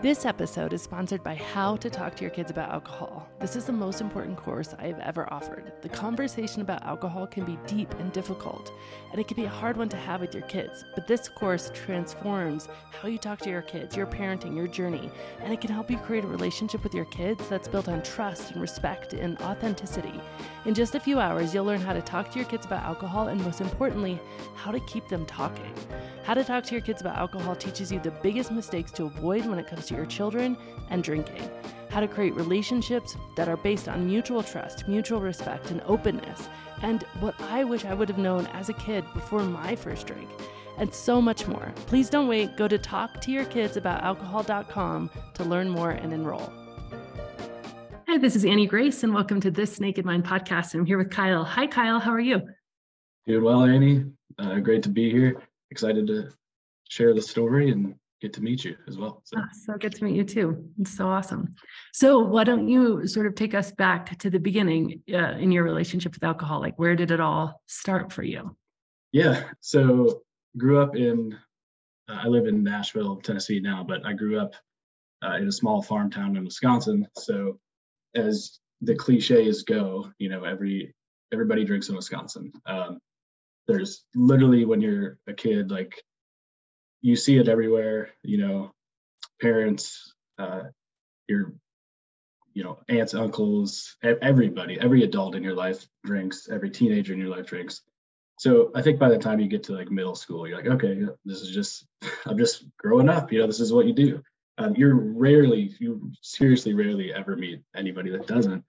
This episode is sponsored by How to Talk to Your Kids About Alcohol. This is the most important course I have ever offered. The conversation about alcohol can be deep and difficult, and it can be a hard one to have with your kids. But this course transforms how you talk to your kids, your parenting, your journey, and it can help you create a relationship with your kids that's built on trust and respect and authenticity. In just a few hours, you'll learn how to talk to your kids about alcohol and, most importantly, how to keep them talking. How to Talk to Your Kids About Alcohol teaches you the biggest mistakes to avoid when it comes to your children and drinking. How to create relationships that are based on mutual trust, mutual respect, and openness. And what I wish I would have known as a kid before my first drink. And so much more. Please don't wait. Go to talktoyourkidsaboutabalcohol.com to learn more and enroll. Hi, this is Annie Grace, and welcome to this Naked Mind podcast. I'm here with Kyle. Hi, Kyle. How are you? Doing well, Annie. Uh, great to be here excited to share the story and get to meet you as well. So. Oh, so good to meet you too. It's so awesome. So why don't you sort of take us back to the beginning uh, in your relationship with alcohol? Like where did it all start for you? Yeah. So grew up in, uh, I live in Nashville, Tennessee now, but I grew up uh, in a small farm town in Wisconsin. So as the cliches go, you know, every everybody drinks in Wisconsin. Um, there's literally when you're a kid like you see it everywhere you know parents uh your you know aunts uncles everybody every adult in your life drinks every teenager in your life drinks so i think by the time you get to like middle school you're like okay this is just i'm just growing up you know this is what you do um, you're rarely you seriously rarely ever meet anybody that doesn't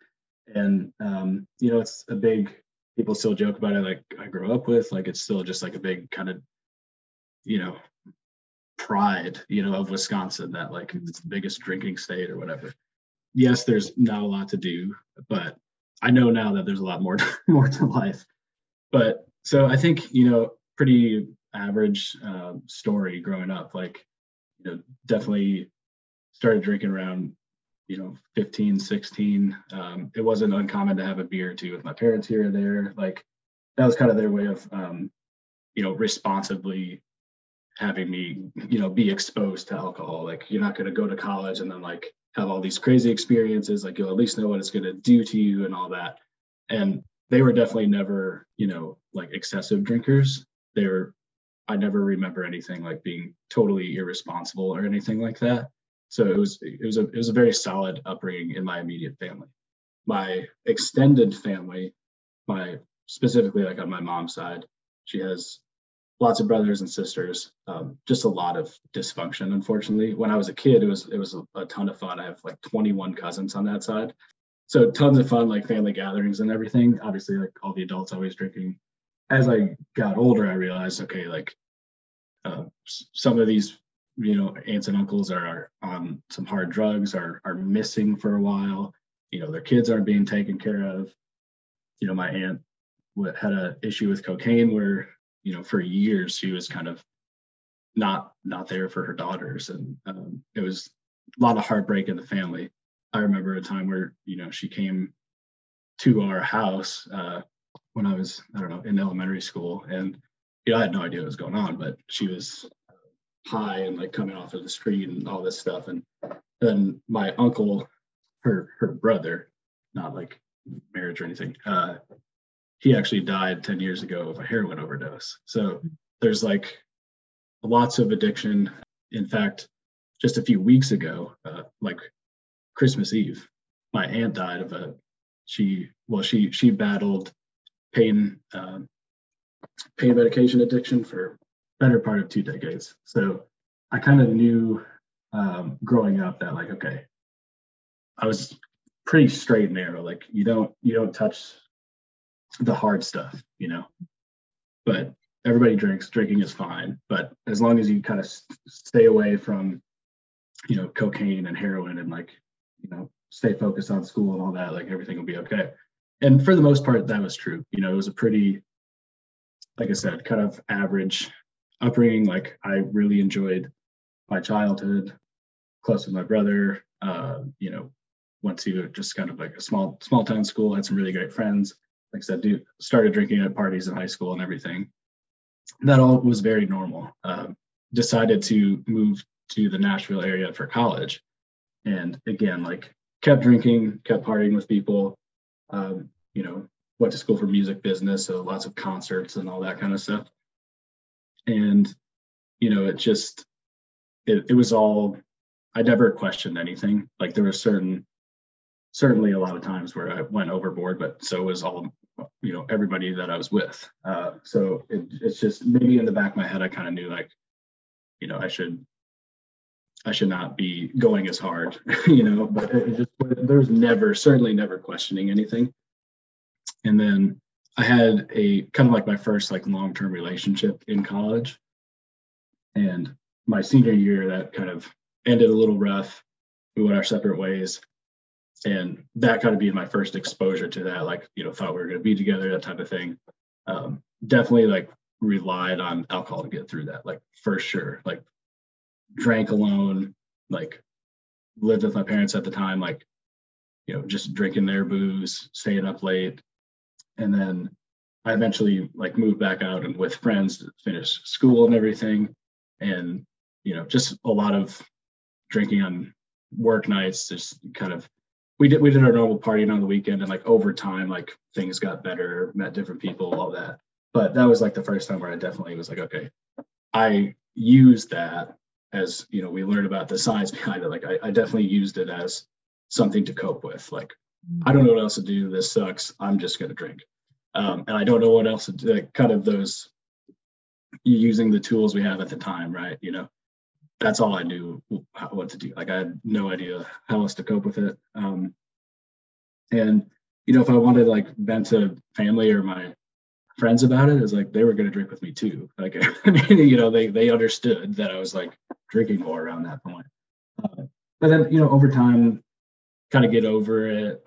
and um, you know it's a big people still joke about it like I grew up with. Like it's still just like a big kind of, you know, pride, you know, of Wisconsin that like it's the biggest drinking state or whatever. Yes, there's not a lot to do, but I know now that there's a lot more more to life. But so I think you know, pretty average uh, story growing up. Like, you know, definitely started drinking around you know 15 16 um, it wasn't uncommon to have a beer or two with my parents here or there like that was kind of their way of um, you know responsibly having me you know be exposed to alcohol. Like you're not going to go to college and then like have all these crazy experiences. Like you'll at least know what it's going to do to you and all that. And they were definitely never you know like excessive drinkers. They were i never remember anything like being totally irresponsible or anything like that. So it was it was a it was a very solid upbringing in my immediate family. My extended family, my specifically like on my mom's side, she has lots of brothers and sisters. Um, just a lot of dysfunction, unfortunately. When I was a kid, it was it was a, a ton of fun. I have like 21 cousins on that side, so tons of fun, like family gatherings and everything. Obviously, like all the adults always drinking. As I got older, I realized, okay, like uh, some of these you know aunts and uncles are on some hard drugs are are missing for a while you know their kids aren't being taken care of you know my aunt had a issue with cocaine where you know for years she was kind of not not there for her daughters. And um, it was a lot of heartbreak in the family. I remember a time where you know she came to our house uh, when i was i don't know in elementary school. And you know i had no idea what was going on but she was high and like coming off of the street and all this stuff. And then my uncle, her her brother, not like marriage or anything, uh, he actually died 10 years ago of a heroin overdose. So there's like lots of addiction. In fact, just a few weeks ago, uh, like Christmas Eve, my aunt died of a she well she she battled pain uh, pain medication addiction for better part of two decades. So I kind of knew um, growing up that like, okay, I was pretty straight and narrow. Like you don't you don't touch the hard stuff, you know. But everybody drinks. Drinking is fine, but as long as you kind of stay away from, you know, cocaine and heroin and like, you know, stay focused on school and all that, like everything will be okay. And for the most part, that was true. You know, it was a pretty, like I said, kind of average upbringing, like I really enjoyed my childhood, close with my brother. Uh, you know, went to just kind of like a small small town school, had some really great friends. Like I said, do started drinking at parties in high school and everything. That all was very normal. Uh, decided to move to the Nashville area for college. And again, like kept drinking, kept partying with people. Um, you know, went to school for music business, so lots of concerts and all that kind of stuff. And you know, it just it, it was all I never questioned anything. Like there were certain certainly a lot of times where I went overboard, but so was all you know everybody that I was with. Uh, so it, it's just maybe in the back of my head I kind of knew like you know I should I should not be going as hard, you know, but it just there's never certainly never questioning anything. And then I had a kind of like my first like long-term relationship in college. And my senior year that kind of ended a little rough. We went our separate ways. And that kind of being my first exposure to that, like, you know, thought we were going to be together, that type of thing. Um, definitely like relied on alcohol to get through that, like for sure. Like drank alone, like lived with my parents at the time, like, you know, just drinking their booze, staying up late. And then I eventually like moved back out and with friends to finish school and everything. And, you know, just a lot of drinking on work nights, just kind of we did we did our normal partying on the weekend and like over time like things got better met different people all that. But that was like the first time where i definitely was like okay i used that as you know we learned about the science behind it. Like I, I definitely used it as something to cope with. Like i don't know what else to do. This sucks. I'm just going to drink. Um, and i don't know what else to do like, kind of those using the tools we have at the time right you know that's all i knew what to do like i had no idea how else to cope with it um, and you know if i wanted like vent to family or my friends about it, it is like they were going to drink with me too. Like, I mean, you know, they they understood that I was like drinking more around that point. Uh, but then, you know, over time, kind of get over it,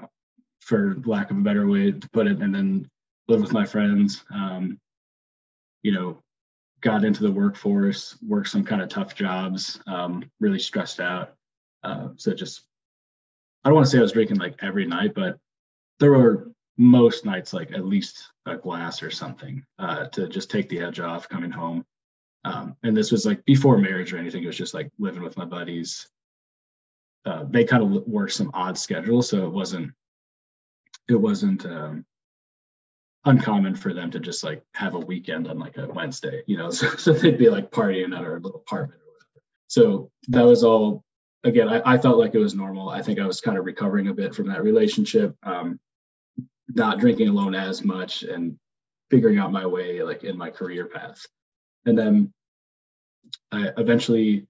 for lack of a better way to put it, and then live with my friends. Um, you know, got into the workforce, worked some kind of tough jobs, um, really stressed out. Uh, so just, I don't want to say I was drinking like every night, but there were most nights like at least a glass or something uh, to just take the edge off coming home. Um, and this was like before marriage or anything. It was just like living with my buddies. Uh, they kind of worked some odd schedules, so it wasn't it wasn't um, uncommon for them to just like have a weekend on like a Wednesday, you know. So, so they'd be like partying at our little apartment or whatever. So that was all. Again, I, I felt like it was normal. I think I was kind of recovering a bit from that relationship. Um, not drinking alone as much and figuring out my way like in my career path. And then I eventually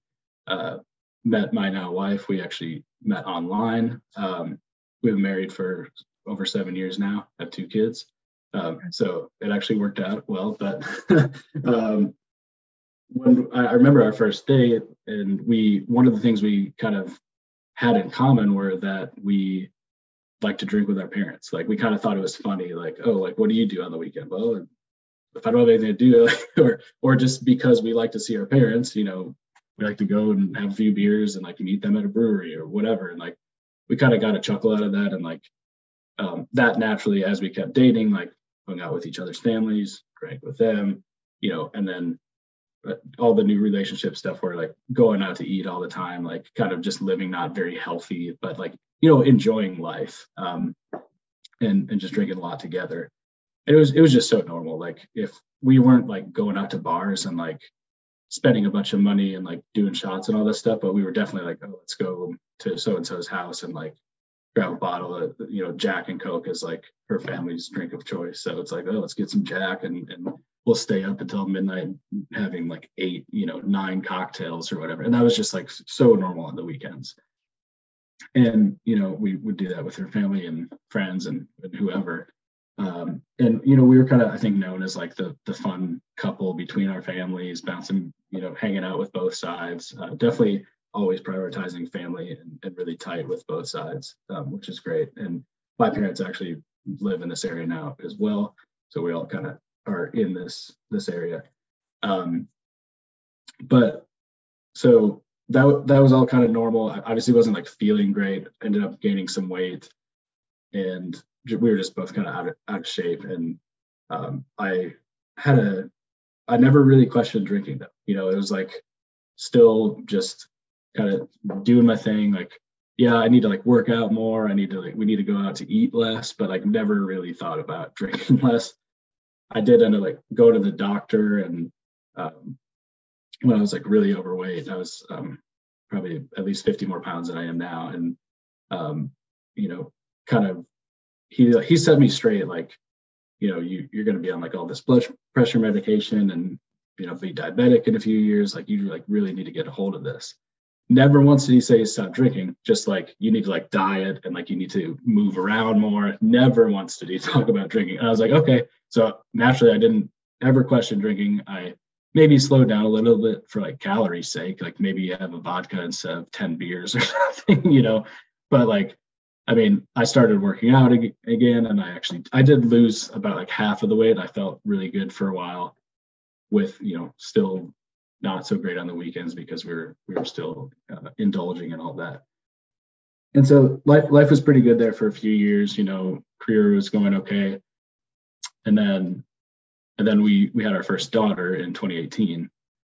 uh, met my now wife. We actually met online. Um, we've been married for over seven years now, have two kids. Um, so it actually worked out well. But um, when I, remember our first date, and we one of the things we kind of had in common were that we like to drink with our parents. Like we kind of thought it was funny, like, oh, like what do you do on the weekend? Well, if I don't have anything to do, or or just because we like to see our parents, you know, we like to go and have a few beers and like meet them at a brewery or whatever. And like we kind of got a chuckle out of that. And like um, that naturally, as we kept dating, like hung out with each other's families, drank with them, you know, and then uh, all the new relationship stuff where like going out to eat all the time, like kind of just living not very healthy, but like you know, enjoying life um, and and just drinking a lot together. And it was it was just so normal. Like if we weren't like going out to bars and like spending a bunch of money and like doing shots and all this stuff, but we were definitely like, oh, let's go to so and so's house and like grab a bottle of you know Jack and Coke is like her family's drink of choice. So it's like, oh, let's get some Jack and and we'll stay up until midnight having like eight, you know, nine cocktails or whatever. And that was just like so normal on the weekends and you know we would do that with her family and friends and, and whoever um, and you know we were kind of i think known as like the the fun couple between our families bouncing you know hanging out with both sides uh, definitely always prioritizing family and, and, really tight with both sides um, which is great and my parents actually live in this area now as well so we all kind of are in this this area um, but so that that was all kind of normal. I obviously wasn't like feeling great. Ended up gaining some weight, and we were just both kind of out of, out of shape. And um, I had a I never really questioned drinking though. You know, it was like still just kind of doing my thing. Like, yeah, I need to like work out more. I need to like we need to go out to eat less, but like never really thought about drinking less. I did end up like go to the doctor and um, when I was like really overweight, I was um, probably at least 50 more pounds than I am now. And um, you know, kind of he he set me straight like, you know, you you're gonna be on like all this blood pressure medication and you know be diabetic in a few years. Like you like really need to get a hold of this. Never once did he say stop drinking, just like you need to like diet and like you need to move around more. Never once did he talk about drinking. And I was like, okay. So naturally I didn't ever question drinking. I maybe slowed down a little bit for like calorie sake. Like maybe you have a vodka instead of 10 beers or something, you know. But like, I mean, I started working out ag- again and I actually I did lose about like half of the weight. I felt really good for a while with, you know, still not so great on the weekends because we were we were still uh, indulging in all that. And so life life was pretty good there for a few years, you know, career was going okay. And then and then we we had our first daughter in 2018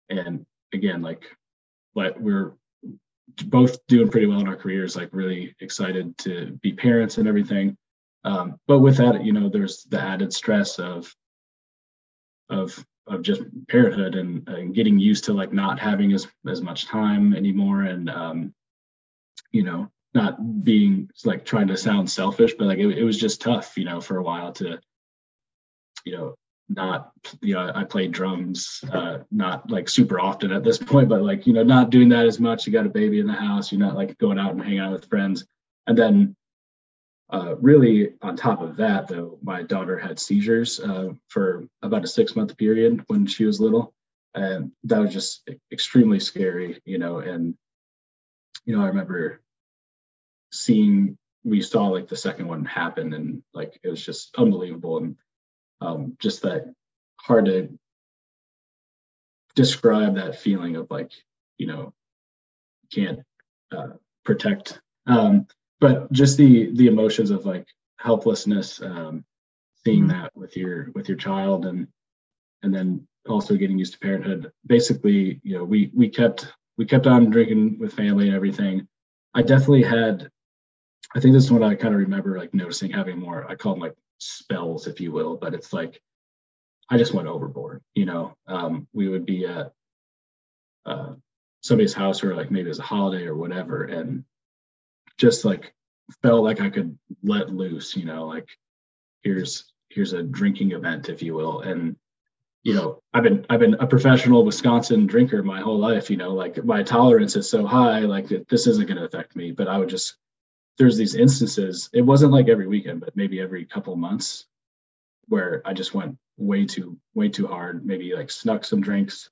and again like like we're both doing pretty well in our careers like really excited to be parents and everything um, but with that you know there's the added stress of of of just parenthood and, and getting used to like not having as as much time anymore and um, you know not being like trying to sound selfish but like it, it was just tough you know for a while to you know not you know i played drums uh not like super often at this point but like you know not doing that as much. You got a baby in the house you're not like going out and hanging out with friends. And then uh really on top of that though my daughter had seizures uh for about a six month period when she was little and that was just extremely scary you know and you know i remember seeing we saw like the second one happen and like it was just unbelievable and um, just that hard to describe that feeling of like you know can't uh, protect. Um, but just the the emotions of like helplessness um, seeing mm-hmm. that with your with your child and and then also getting used to parenthood basically you know we we kept we kept on drinking with family and everything i definitely had i think this is what i kind of remember like noticing having more i call them like spells, if you will, but it's like I just went overboard. You know, um, we would be at uh, somebody's house or like maybe it was a holiday or whatever, and just like felt like I could let loose. You know, like here's here's a drinking event, if you will, and you know i've been i've been a professional wisconsin drinker my whole life you know like my tolerance is so high like this isn't going to affect me but i would just there's these instances it wasn't like every weekend but maybe every couple months where i just went way too way too hard maybe like snuck some drinks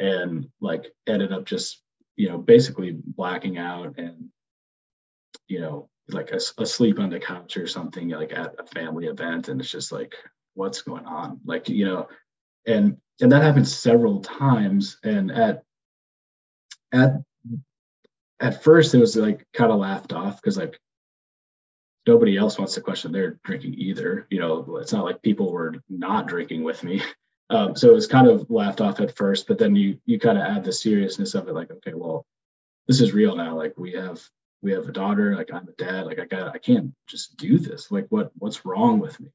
and like ended up just you know basically blacking out and you know like asleep on the couch or something like at a family event and it's just like what's going on like you know and and that happened several times and at at at first it was like kind of laughed off because like nobody else wants to question their drinking either. You know, it's not like people were not drinking with me. Um, so it was kind of laughed off at first, but then you you kind of add the seriousness of it, like, okay, well, this is real now. Like we have we have a daughter, like I'm a dad, like I got I can't just do this. Like what what's wrong with me?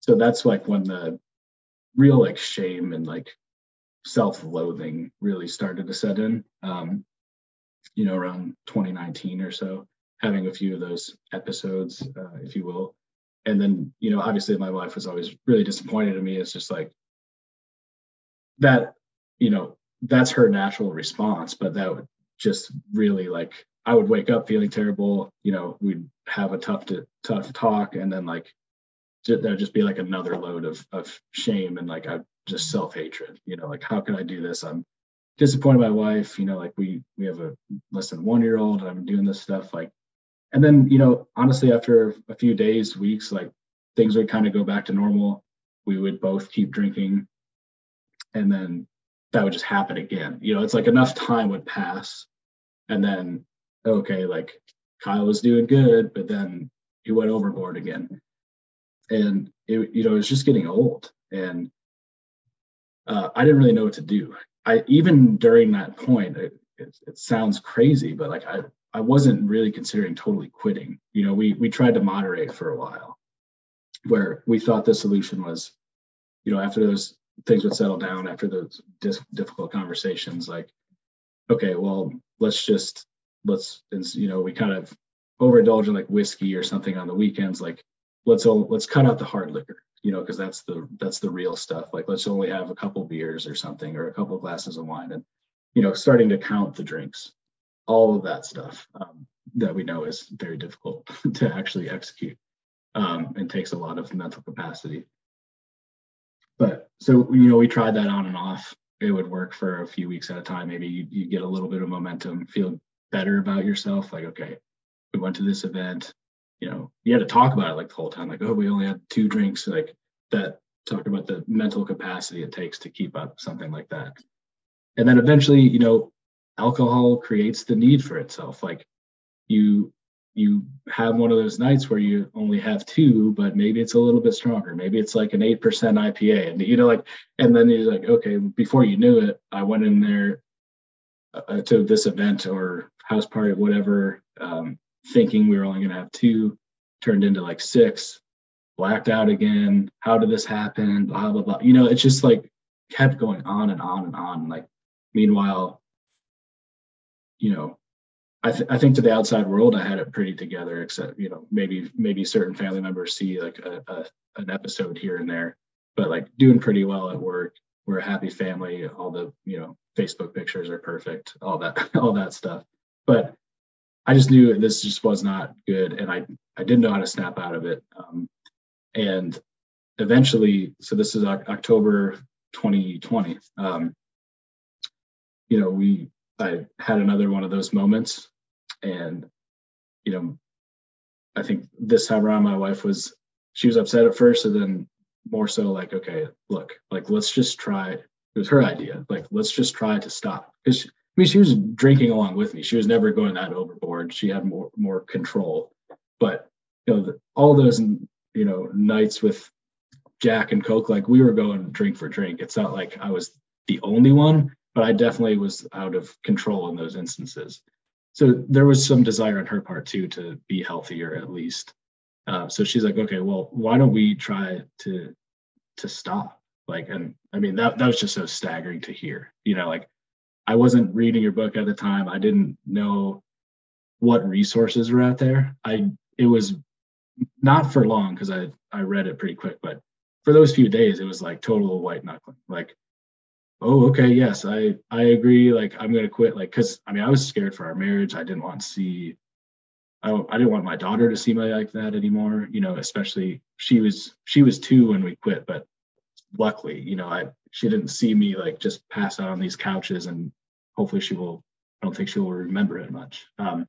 So that's like when the real like shame and like self-loathing really started to set in. Um, you know, around 2019 or so, having a few of those episodes, uh, if you will. And then, you know, obviously my wife was always really disappointed in me. It's just like that, you know, that's her natural response, but that would just really like I would wake up feeling terrible. You know, we'd have a tough to, tough talk, and then like there'd just be like another load of of shame and like I just self hatred. You know, like how can I do this? I'm disappointed my wife you know like we we have a less than one year old and i'm doing this stuff like and then you know honestly after a few days weeks like things would kind of go back to normal we would both keep drinking and then that would just happen again you know it's like enough time would pass and then okay like kyle was doing good but then he went overboard again. And it you know it was just getting old. And uh, i didn't really know what to do. I even during that point, it, it sounds crazy, but like I I wasn't really considering totally quitting. You know, we we tried to moderate for a while, where we thought the solution was, you know, after those things would settle down, after those dis- difficult conversations, like, okay, well, let's just let's you know we kind of overindulge in like whiskey or something on the weekends, like let's all let's cut out the hard liquor you know, because that's the that's the real stuff. Like let's only have a couple beers or something, or a couple glasses of wine, and you know, starting to count the drinks, all of that stuff um, that we know is very difficult to actually execute, um, and takes a lot of mental capacity. But so you know, we tried that on and off. It would work for a few weeks at a time. Maybe you, you get a little bit of momentum, feel better about yourself. Like, okay, we went to this event you know, you had to talk about it like the whole time, like, oh, we only had two drinks, like that talk about the mental capacity it takes to keep up something like that. And then eventually, you know, alcohol creates the need for itself. Like you you have one of those nights where you only have two, but maybe it's a little bit stronger. Maybe it's like an 8% IPA. And, you know, like, and then you're like, okay, before you knew it, I went in there uh, to this event or house party, whatever, um, thinking we were only going to have two, turned into like six, blacked out again. How did this happen? Blah, blah, blah. You know, it's just like kept going on and on and on. Like, meanwhile, you know, I, th- I think to the outside world, I had it pretty together, except, you know, maybe, maybe certain family members see like a, a an episode here and there, but like doing pretty well at work. We're a happy family. All the, you know, Facebook pictures are perfect, all that, all that stuff. But I just knew this just was not good, and I I didn't know how to snap out of it. Um, and eventually, so this is October 2020. Um, you know, we I had another one of those moments, and you know, I think this time around, my wife was she was upset at first, and then more so like, okay, look, like let's just try. It was her idea. Like, let's just try to stop because I mean, she was drinking along with me. She was never going that overboard. She had more more control. But you know, the, all those you know nights with Jack and Coke, like we were going drink for drink. It's not like I was the only one, but I definitely was out of control in those instances. So there was some desire on her part too to be healthier at least. Uh, so she's like, okay, well, why don't we try to to stop? Like, and I mean that that was just so staggering to hear. You know, like I wasn't reading your book at the time. I didn't know what resources were out there. I it was not for long because I I read it pretty quick, but for those few days it was like total white knuckling. Like, oh okay, yes, I I agree. Like I'm gonna quit. Like because I mean I was scared for our marriage. I didn't want to see. I, I didn't want my daughter to see me like that anymore. You know, especially she was she was two when we quit, but luckily, you know, I she didn't see me like just pass out on these couches and hopefully she will I don't think she will remember it much. Um,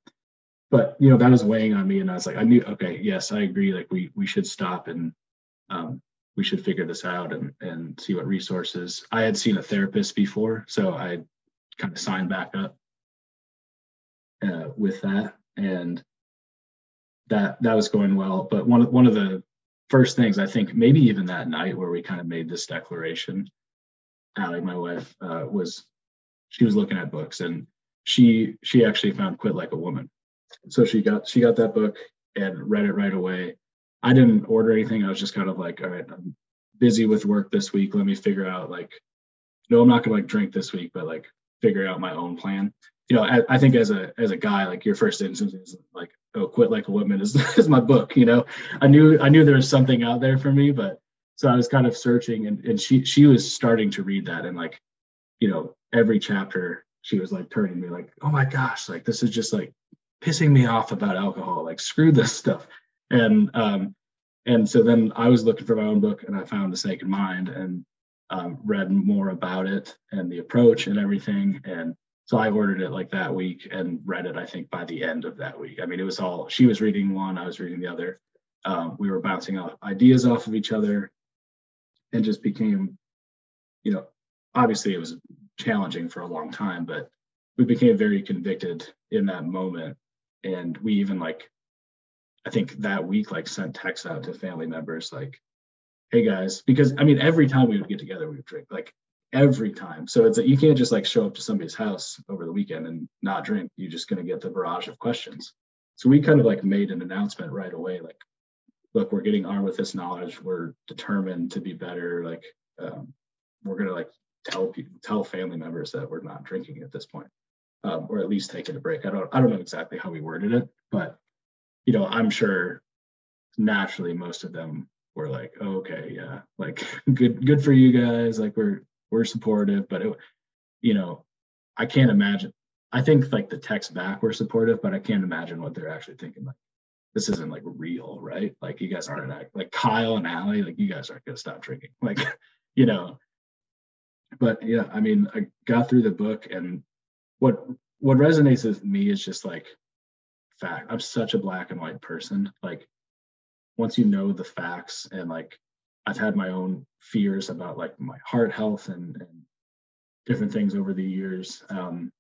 but you know, that was weighing on me and I was like, I knew okay, yes, I agree. Like we we should stop and um, we should figure this out and and see what resources. I had seen a therapist before, so I kind of signed back up uh, with that and that that was going well. But one of one of the first things I think maybe even that night where we kind of made this declaration, Allie, my wife, uh, was she was looking at books and she she actually found Quit Like a Woman. So she got she got that book and read it right away. I didn't order anything. I was just kind of like, all right, I'm busy with work this week. Let me figure out like, no, I'm not gonna like drink this week, but like figure out my own plan. You know, I, I think as a as a guy, like your first instinct is like, oh, quit like a woman is is my book. You know, I knew I knew there was something out there for me, but so I was kind of searching, and and she she was starting to read that, and like, you know, every chapter she was like turning me like, oh my gosh, like this is just like pissing me off about alcohol. Like screw this stuff. And um, and so then I was looking for my own book, and I found The Naked Mind, and um, read more about it and the approach and everything. And so I ordered it like that week and read it, I think, by the end of that week. I mean, it was all she was reading one, I was reading the other. Um, we were bouncing off ideas off of each other and just became, you know, obviously it was challenging for a long time, but we became very convicted in that moment. And we even like, I think that week, like sent texts out to family members like, hey guys, because I mean, every time we would get together, we would drink. Like every time. So it's that you can't just like show up to somebody's house over the weekend and not drink. You're just going to get the barrage of questions. So we kind of like made an announcement right away, like, look, we're getting armed with this knowledge. We're determined to be better. Like, um, we're to like tell people, tell family members that we're not drinking at this point, um, or at least taking a break. I don't, I don't know exactly how we worded it, but you know, I'm sure naturally most of them were like, oh, okay, yeah, like good, good for you guys. Like we're we're supportive, but it, you know, I can't imagine. I think like the text back were supportive, but I can't imagine what they're actually thinking. Like this isn't like real, right? Like you guys aren't act, like Kyle and Allie, like you guys aren't gonna stop drinking. Like, you know. But yeah, I mean, I got through the book and what what resonates with me is just like fact. I'm such a black and white person. Like once you know the facts and like I've had my own fears about like my heart health and, and different things over the years. Um,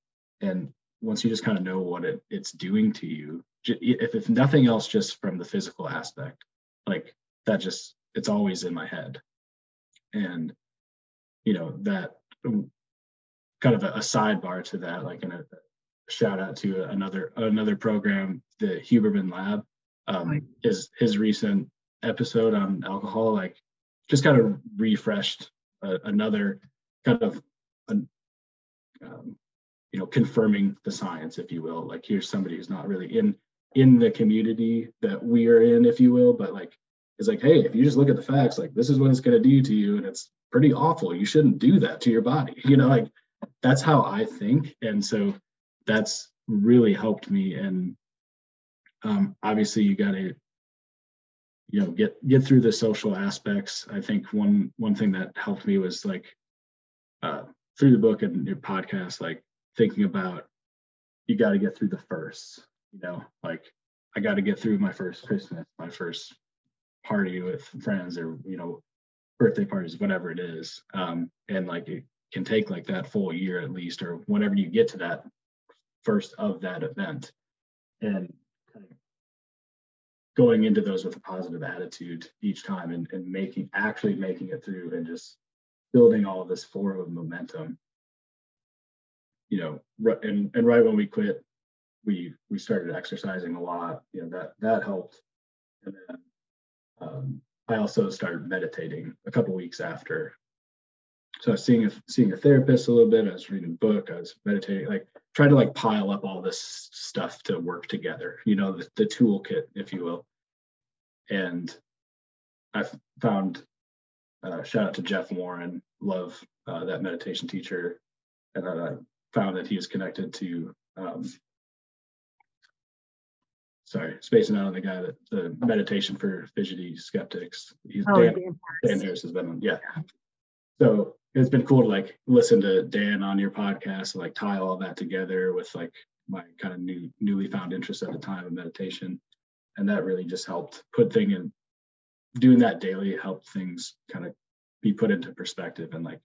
and once you just kind of know what it, it's doing to you, if, if nothing else, just from the physical aspect, like that just, it's always in my head. And, you know, that um, kind of a, a sidebar to that, like in a, shout out to another, another program, the Huberman Lab, um, his, his recent episode on alcohol, like just kind of refreshed uh, another kind of um, you know confirming the science if you will like here's somebody who's not really in in the community that we are in if you will but like it's like hey if you just look at the facts like this is what it's to do to you and it's pretty awful. You shouldn't do that to your body you know like that's how i think and so that's really helped me and um, obviously you got to you know get get through the social aspects. I think one one thing that helped me was like uh, through the book and your podcast like thinking about you got to get through the first you know like i got to get through my first christmas my first party with friends or you know birthday parties whatever it is. Um and like it can take like that full year at least or whenever you get to that first of that event. And going into those with a positive attitude each time and, and making actually making it through and just building all of this forward momentum you know and and right when we quit we we started exercising a lot you know that that helped. And then um, i also started meditating a couple weeks after. So i was seeing a seeing a therapist a little bit i was reading a book i was meditating like trying to like pile up all this stuff to work together you know the, the toolkit if you will. And i found uh, shout out to jeff warren love uh, that meditation teacher. And i found that he was connected to um, sorry, spacing out on the guy that the meditation for fidgety skeptics. He's oh, Dan, Dan Harris has been on, yeah. So it's been cool to like listen to Dan on your podcast, and, like tie all that together with like my kind of new newly found interest at the time of meditation. And that really just helped put thing in doing that daily helped things kind of be put into perspective and like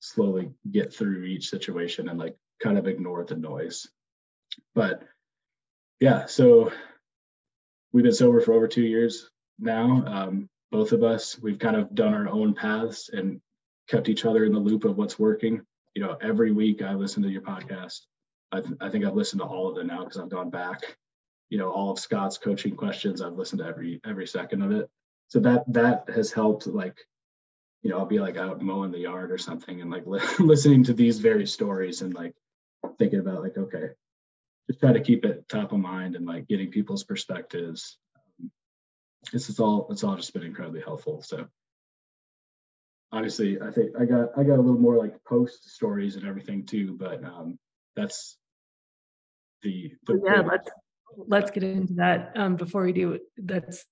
slowly get through each situation and like kind of ignore the noise. But yeah, so we've been sober for over two years now. Um, both of us, we've kind of done our own paths and kept each other in the loop of what's working. You know, every week I listen to your podcast. I, th- I think I've listened to all of them now because I've gone back. You know, all of Scott's coaching questions, I've listened to every every second of it. So that that has helped like you know, I'll be like out mowing the yard or something and like li- listening to these very stories and like thinking about like, okay, just try to keep it top of mind and like getting people's perspectives. Um, this is all, it's all just been incredibly helpful. So obviously I think I got, I got a little more like post stories and everything too, but um, that's the, the yeah, let's, let's get into that um, before we do. That's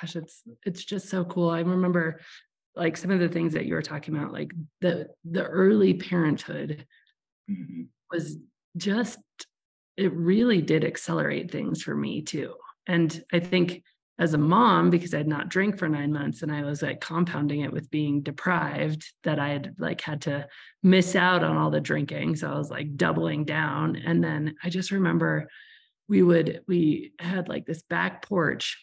gosh, it's it's just so cool. I remember like some of the things that you were talking about like the the early parenthood mm-hmm. was just it really did accelerate things for me too. And i think as a mom because i'd not drank for nine months and i was like compounding it with being deprived that i had like had to miss out on all the drinking. So i was like doubling down. And then i just remember we would we had like this back porch.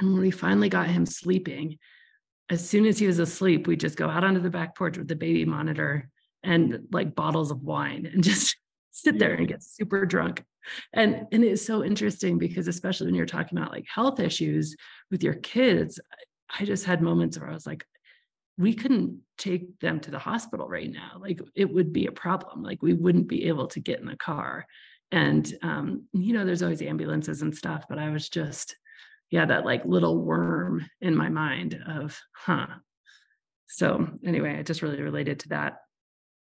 And when we finally got him sleeping as soon as he was asleep, we just go out onto the back porch with the baby monitor and like bottles of wine and just sit there and get super drunk. And and it's so interesting because especially when you're talking about like health issues with your kids, I just had moments where I was like, we couldn't take them to the hospital right now. Like it would be a problem. Like we wouldn't be able to get in the car. And um, you know, there's always ambulances and stuff, but I was just, yeah, that like little worm in my mind of, huh. So anyway, I just really related to that.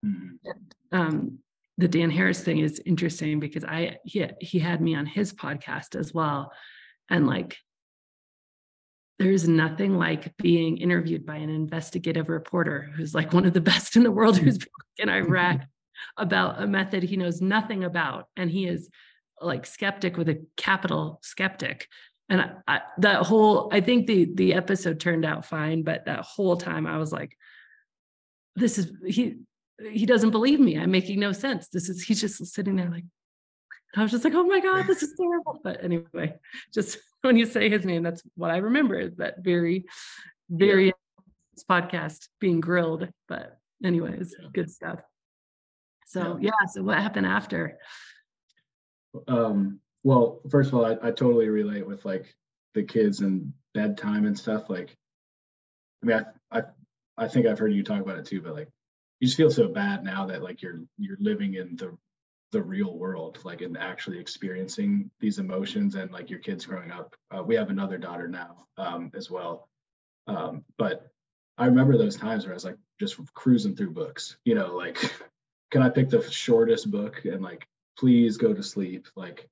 Mm-hmm. Um, the Dan Harris thing is interesting because I he he had me on his podcast as well, and like there's nothing like being interviewed by an investigative reporter who's like one of the best in the world who's in Iraq about a method he knows nothing about. And he is like skeptic with a capital skeptic. And I, I, that whole i think the the episode turned out fine but that whole time i was like this is he he doesn't believe me i'm making no sense this is he's just sitting there like I was just like, oh my God, this is terrible. But anyway, just when you say his name, that's what I remember is that very, very yeah. podcast being grilled. But anyways, yeah. good stuff. So yeah. yeah, so what happened after? Um, well, first of all, I, I totally relate with like the kids and bedtime and stuff. Like, I mean, I, I I think I've heard you talk about it too, but like you just feel so bad now that like you're you're living in the the real world, like in actually experiencing these emotions and like your kids growing up. Uh, we have another daughter now um, as well. Um, but I remember those times where I was like just cruising through books, you know, like, can I pick the shortest book and like, please go to sleep? Like,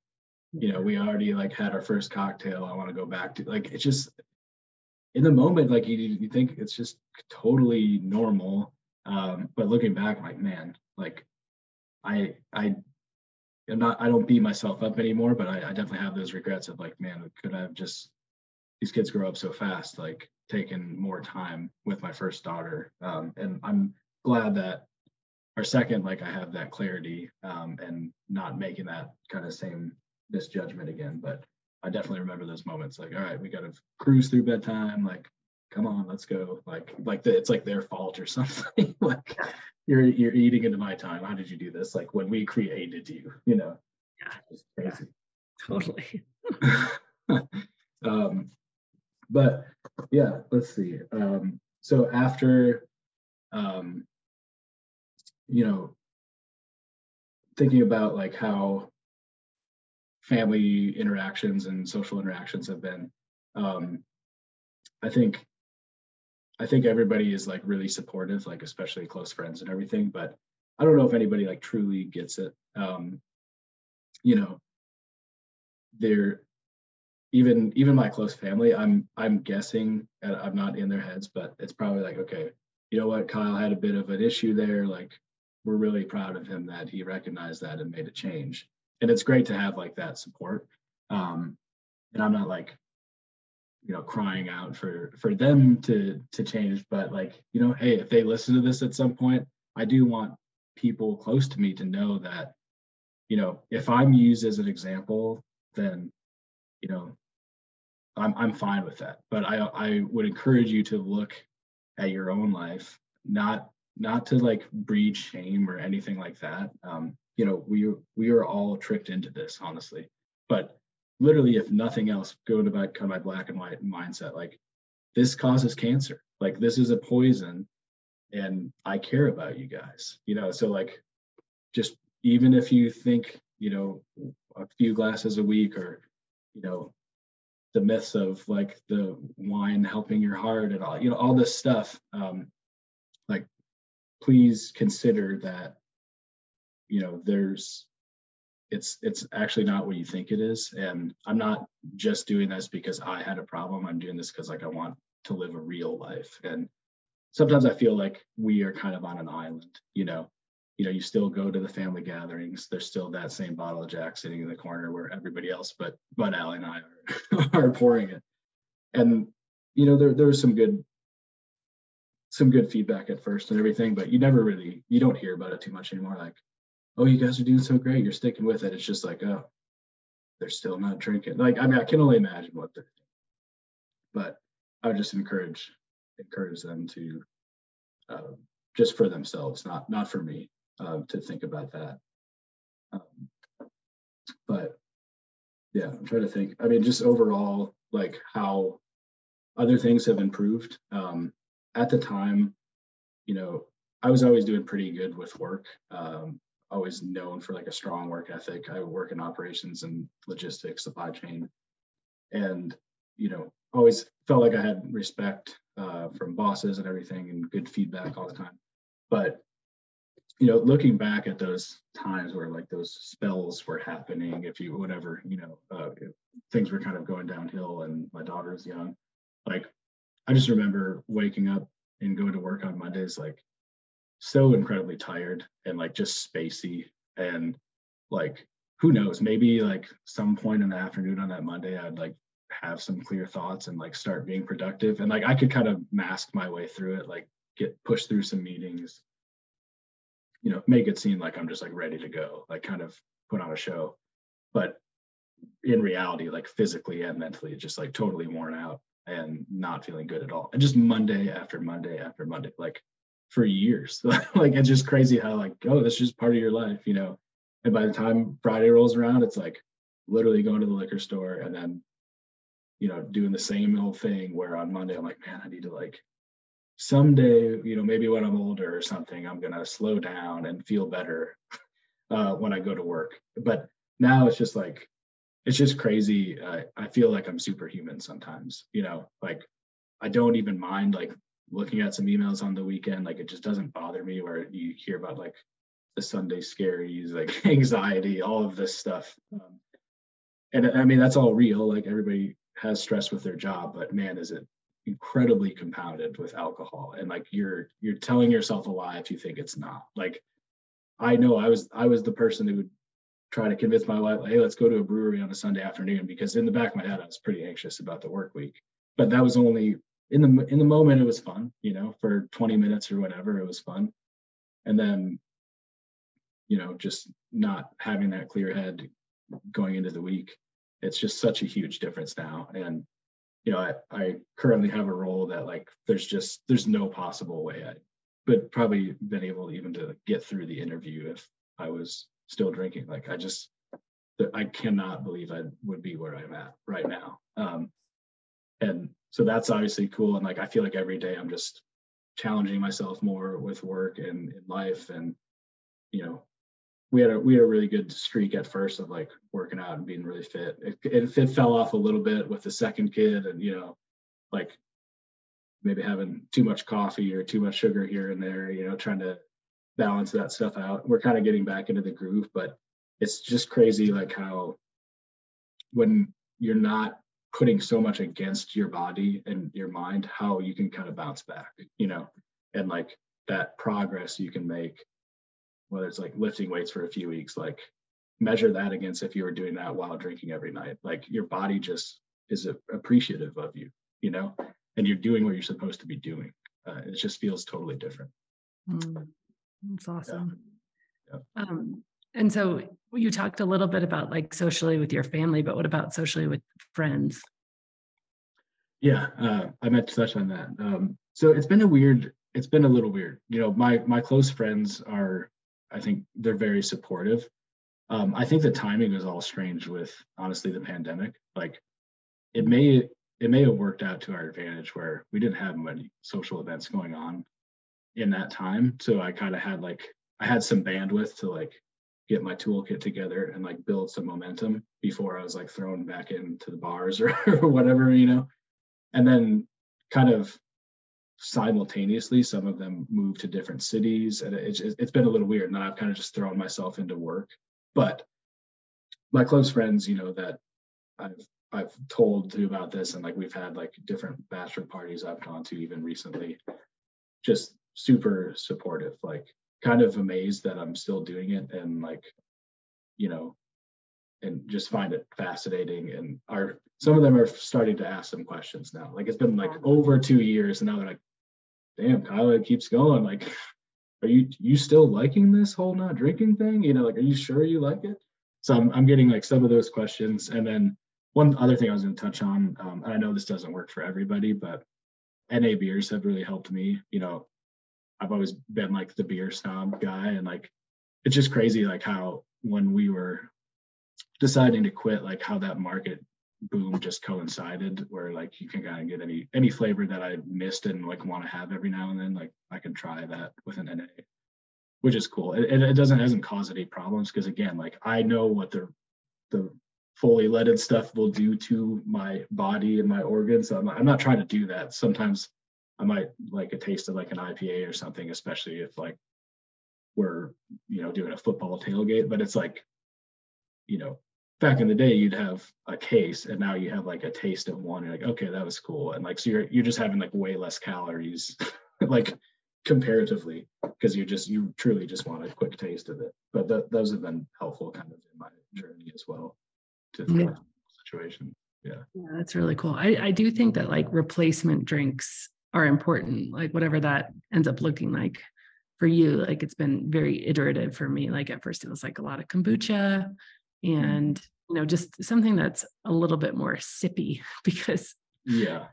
you know, we already like had our first cocktail. I want to go back to like, it's just in the moment, like you, you think it's just totally normal. Um, but looking back, like, man, like I I am not I don't beat myself up anymore, but I, I definitely have those regrets of like, man, could I have just these kids grow up so fast, like taken more time with my first daughter. Um, and I'm glad that our second, like I have that clarity um, and not making that kind of same misjudgment again. But I definitely remember those moments like, all right, we got to cruise through bedtime. Like, come on, let's go. Like, like the, it's like their fault or something. like, you're you're eating into my time. How did you do this? Like when we created you, you know. Yeah. Crazy. Totally. um, but yeah, let's see. Um, so after um, you know, thinking about like how family interactions and social interactions have been, um, I think I think everybody is like really supportive, like especially close friends and everything. But I don't know if anybody like truly gets it. Um, you know, they're even even my close family. I'm I'm guessing I'm not in their heads, but it's probably like okay, you know what, Kyle had a bit of an issue there. Like we're really proud of him that he recognized that and made a change. And it's great to have like that support. Um, and I'm not like you know crying out for for them to to change. But like you know hey if they listen to this at some point i do want people close to me to know that you know if i'm used as an example then you know i'm i'm fine with that. But i i would encourage you to look at your own life not not to like breed shame or anything like that. Um you know we we are all tricked into this honestly. But literally, if nothing else, go to my kind of my black and white mindset. Like this causes cancer. Like this is a poison, and I care about you guys. You know, so like just even if you think you know a few glasses a week or you know the myths of like the wine helping your heart and all you know all this stuff um like please consider that you know there's it's it's actually not what you think it is. And i'm not just doing this because i had a problem. I'm doing this because like i want to live a real life. And sometimes i feel like we are kind of on an island you know? You know you still go to the family gatherings. There's still that same bottle of jack sitting in the corner where everybody else but but Allie and i are, are pouring it. And you know there there was some good some good feedback at first and everything but you never really you don't hear about it too much anymore. Like oh, you guys are doing so great. You're sticking with it. It's just like, oh, they're still not drinking. Like, I mean, I can only imagine what they're. But I would just encourage encourage them to uh, just for themselves, not not for me, uh, to think about that. Um, but yeah, I'm trying to think. I mean, just overall, like how other things have improved. Um, at the time, you know, I was always doing pretty good with work. Um, always known for like a strong work ethic. I work in operations and logistics, supply chain, and you know, always felt like I had respect uh, from bosses and everything, and good feedback all the time. But you know, looking back at those times where like those spells were happening, if you whatever, you know, uh, things were kind of going downhill, and my daughter was young, like I just remember waking up and going to work on Mondays, like so incredibly tired and like just spacey and like who knows maybe like some point in the afternoon on that monday i'd like have some clear thoughts and like start being productive. And like i could kind of mask my way through it like get pushed through some meetings you know make it seem like i'm just like ready to go like kind of put on a show. But in reality like physically and mentally just like totally worn out and not feeling good at all. And just monday after monday after monday like for years. like it's just crazy how like, oh, that's just part of your life, you know. And by the time Friday rolls around, it's like literally going to the liquor store and then, you know, doing the same old thing where on Monday I'm like, man, I need to like someday, you know, maybe when I'm older or something, I'm gonna slow down and feel better uh, when I go to work. But now it's just like it's just crazy. I feel like I'm superhuman sometimes, you know, like I don't even mind like looking at some emails on the weekend, like it just doesn't bother me where you hear about like the Sunday scaries, like anxiety, all of this stuff. Um, and I mean, that's all real. Like everybody has stress with their job, but man, is it incredibly compounded with alcohol. And like you're you're telling yourself a lie if you think it's not. Like I know I was I was the person who would try to convince my wife, hey, let's go to a brewery on a Sunday afternoon because in the back of my head I was pretty anxious about the work week. But that was only in the in the moment it was fun you know for 20 minutes or whatever it was fun. And then you know just not having that clear head going into the week it's just such a huge difference now. And you know i, I currently have a role that like there's just there's no possible way i but probably been able even to get through the interview if i was still drinking. Like i just i cannot believe i would be where i'm at right now. Um and so that's obviously cool. And like i feel like every day i'm just challenging myself more with work and in life. And you know we had a we had a really good streak at first of like working out and being really fit. It, it, it fell off a little bit with the second kid and you know like maybe having too much coffee or too much sugar here and there you know trying to balance that stuff out. We're kind of getting back into the groove but it's just crazy like how when you're not putting so much against your body and your mind how you can kind of bounce back you know? And like that progress you can make whether it's like lifting weights for a few weeks like measure that against if you were doing that while drinking every night. Like your body just is appreciative of you you know? And you're doing what you're supposed to be doing. Uh, it just feels totally different. Mm, that's awesome. Yeah. Yeah. Um, and so you talked a little bit about like socially with your family, but what about socially with friends? Yeah, uh, I meant to touch on that. Um, so it's been a weird, it's been a little weird. You know, my my close friends are, I think they're very supportive. Um, I think the timing was all strange with honestly the pandemic. Like, it may it may have worked out to our advantage where we didn't have many social events going on in that time. So I kind of had like I had some bandwidth to like get my toolkit together and like build some momentum before I was like thrown back into the bars or, or whatever, you know. And then kind of simultaneously, some of them moved to different cities, and it's it's been a little weird. And I've kind of just thrown myself into work. But my close friends, you know, that I've I've told to about this, and like we've had like different bachelor parties I've gone to even recently, just super supportive. Like kind of amazed that I'm still doing it and like, you know, and just find it fascinating. And are some of them are starting to ask some questions now. Like it's been like over two years, and now they're like, "Damn, Kyle, it keeps going. Like, are you you still liking this whole not drinking thing? You know, like, are you sure you like it?" So I'm I'm getting like some of those questions, and then one other thing I was going to touch on, um, and I know this doesn't work for everybody, but NA beers have really helped me. You know, I've always been like the beer snob guy, and like it's just crazy like how when we were deciding to quit, like how that market boom just coincided where like you can kind of get any any flavor that I missed and like want to have every now and then. Like I can try that with an NA, which is cool. It, it doesn't hasn't caused any problems because again, like I know what the the fully leaded stuff will do to my body and my organs. So I'm, I'm not trying to do that. Sometimes I might like a taste of like an IPA or something, especially if like we're you know doing a football tailgate. But it's like, you know, back in the day you'd have a case and now you have like a taste of one. You're like, okay, that was cool. And like so you're you're just having like way less calories, like comparatively, because you just you truly just want a quick taste of it. But th- those have been helpful kind of in my journey as well to the yeah. situation. Yeah. yeah, that's really cool. I, I do think that like replacement drinks are important, like whatever that ends up looking like for you. Like it's been very iterative for me. Like at first it was like a lot of kombucha mm-hmm. and you know just something that's a little bit more sippy because yeah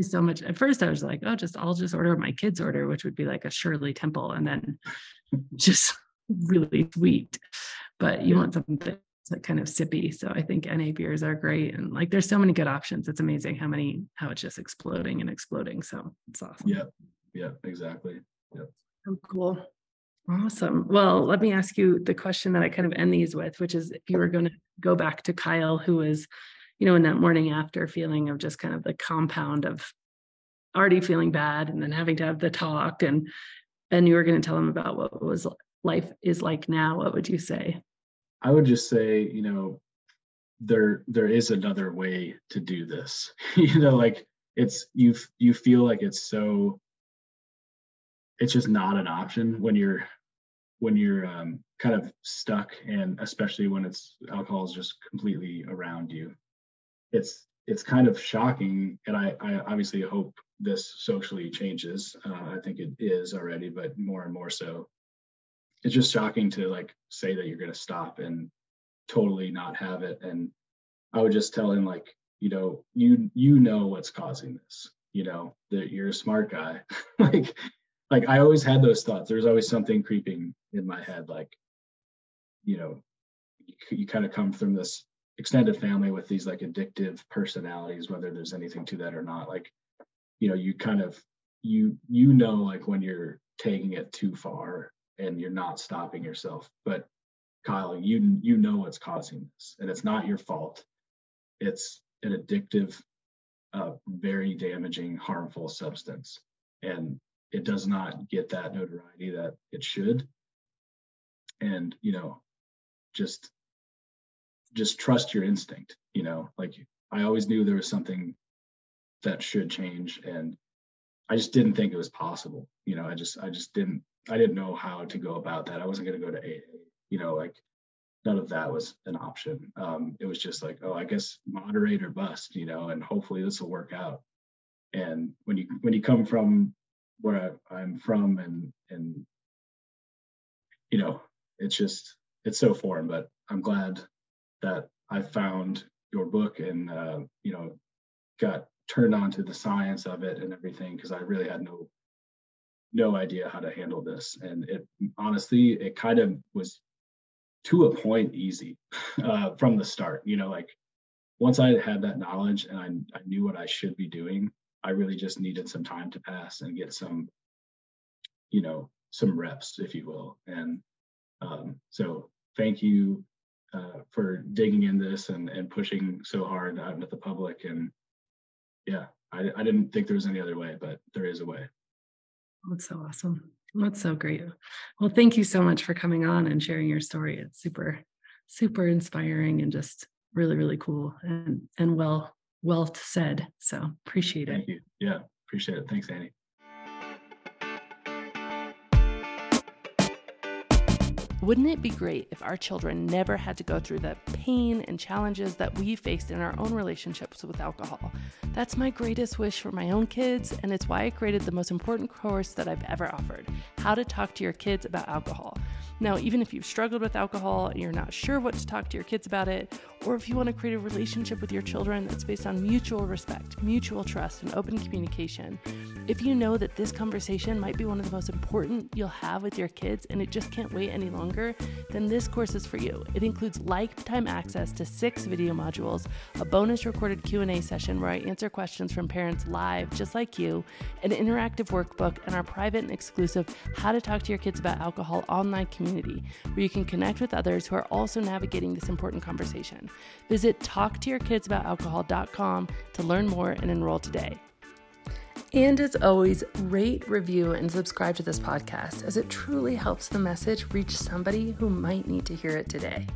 so much at first i was like oh just i'll just order my kids order which would be like a shirley temple and then just really sweet but you want something like kind of sippy so i think na beers are great and like there's so many good options it's amazing how many how it's just exploding and exploding so it's awesome yeah yeah exactly yeah oh, cool Awesome. Well, let me ask you the question that I kind of end these with, which is if you were going to go back to Kyle, who was, you know, in that morning after feeling of just kind of the compound of already feeling bad and then having to have the talk and and you were going to tell him about what was life is like now, what would you say? I would just say, you know, there there is another way to do this. you know, like it's you you feel like it's so it's just not an option when you're when you're um, kind of stuck and especially when it's alcohol is just completely around you. It's it's kind of shocking and i i obviously hope this socially changes. Uh, i think it is already but more and more so it's just shocking to like say that you're going to stop and totally not have it and i would just tell him like you know you you know what's causing this you know that you're a smart guy like like I always had those thoughts. There's always something creeping in my head, like, you know, you, you kind of come from this extended family with these like addictive personalities, whether there's anything to that or not. Like, you know, you kind of you you know like when you're taking it too far and you're not stopping yourself. But Kyle, you you know what's causing this, and it's not your fault. It's an addictive, uh, very damaging, harmful substance, and it does not get that notoriety that it should and you know just just trust your instinct you know like i always knew there was something that should change and i just didn't think it was possible you know i just i just didn't i didn't know how to go about that. I wasn't going to go to aa you know like none of that was an option. Um it was just like oh i guess moderate or bust you know and hopefully this will work out. And when you when you come from where I, am from and and you know it's just it's so foreign but i'm glad that i found your book and uh, you know got turned on to the science of it and everything because i really had no no idea how to handle this and it honestly it kind of was to a point easy uh, from the start you know like once i had that knowledge and I, I knew what i should be doing I really just needed some time to pass and get some, you know, some reps, if you will. And um, so thank you uh, for digging in this and, and pushing so hard out into the public. And yeah, I, I didn't think there was any other way, but there is a way. That's so awesome. That's so great. Well, thank you so much for coming on and sharing your story. It's super, super inspiring and just really, really cool and and well well said. So appreciate it. Thank you. Yeah, appreciate it. Thanks, Annie. Wouldn't it be great if our children never had to go through the pain and challenges that we faced in our own relationships with alcohol? That's my greatest wish for my own kids, and it's why I created the most important course that I've ever offered How to Talk to Your Kids About Alcohol. Now, even if you've struggled with alcohol and you're not sure what to talk to your kids about it, or if you want to create a relationship with your children that's based on mutual respect, mutual trust, and open communication, if you know that this conversation might be one of the most important you'll have with your kids and it just can't wait any longer, then this course is for you. It includes lifetime access to six video modules, a bonus recorded Q&A session where I answer questions from parents live just like you, an interactive workbook, and our private and exclusive How to Talk to Your Kids About Alcohol online community where you can connect with others who are also navigating this important conversation. Visit talktoyourkidsaboutalcohol.com to learn more and enroll today. And as always, rate, review, and subscribe to this podcast as it truly helps the message reach somebody who might need to hear it today.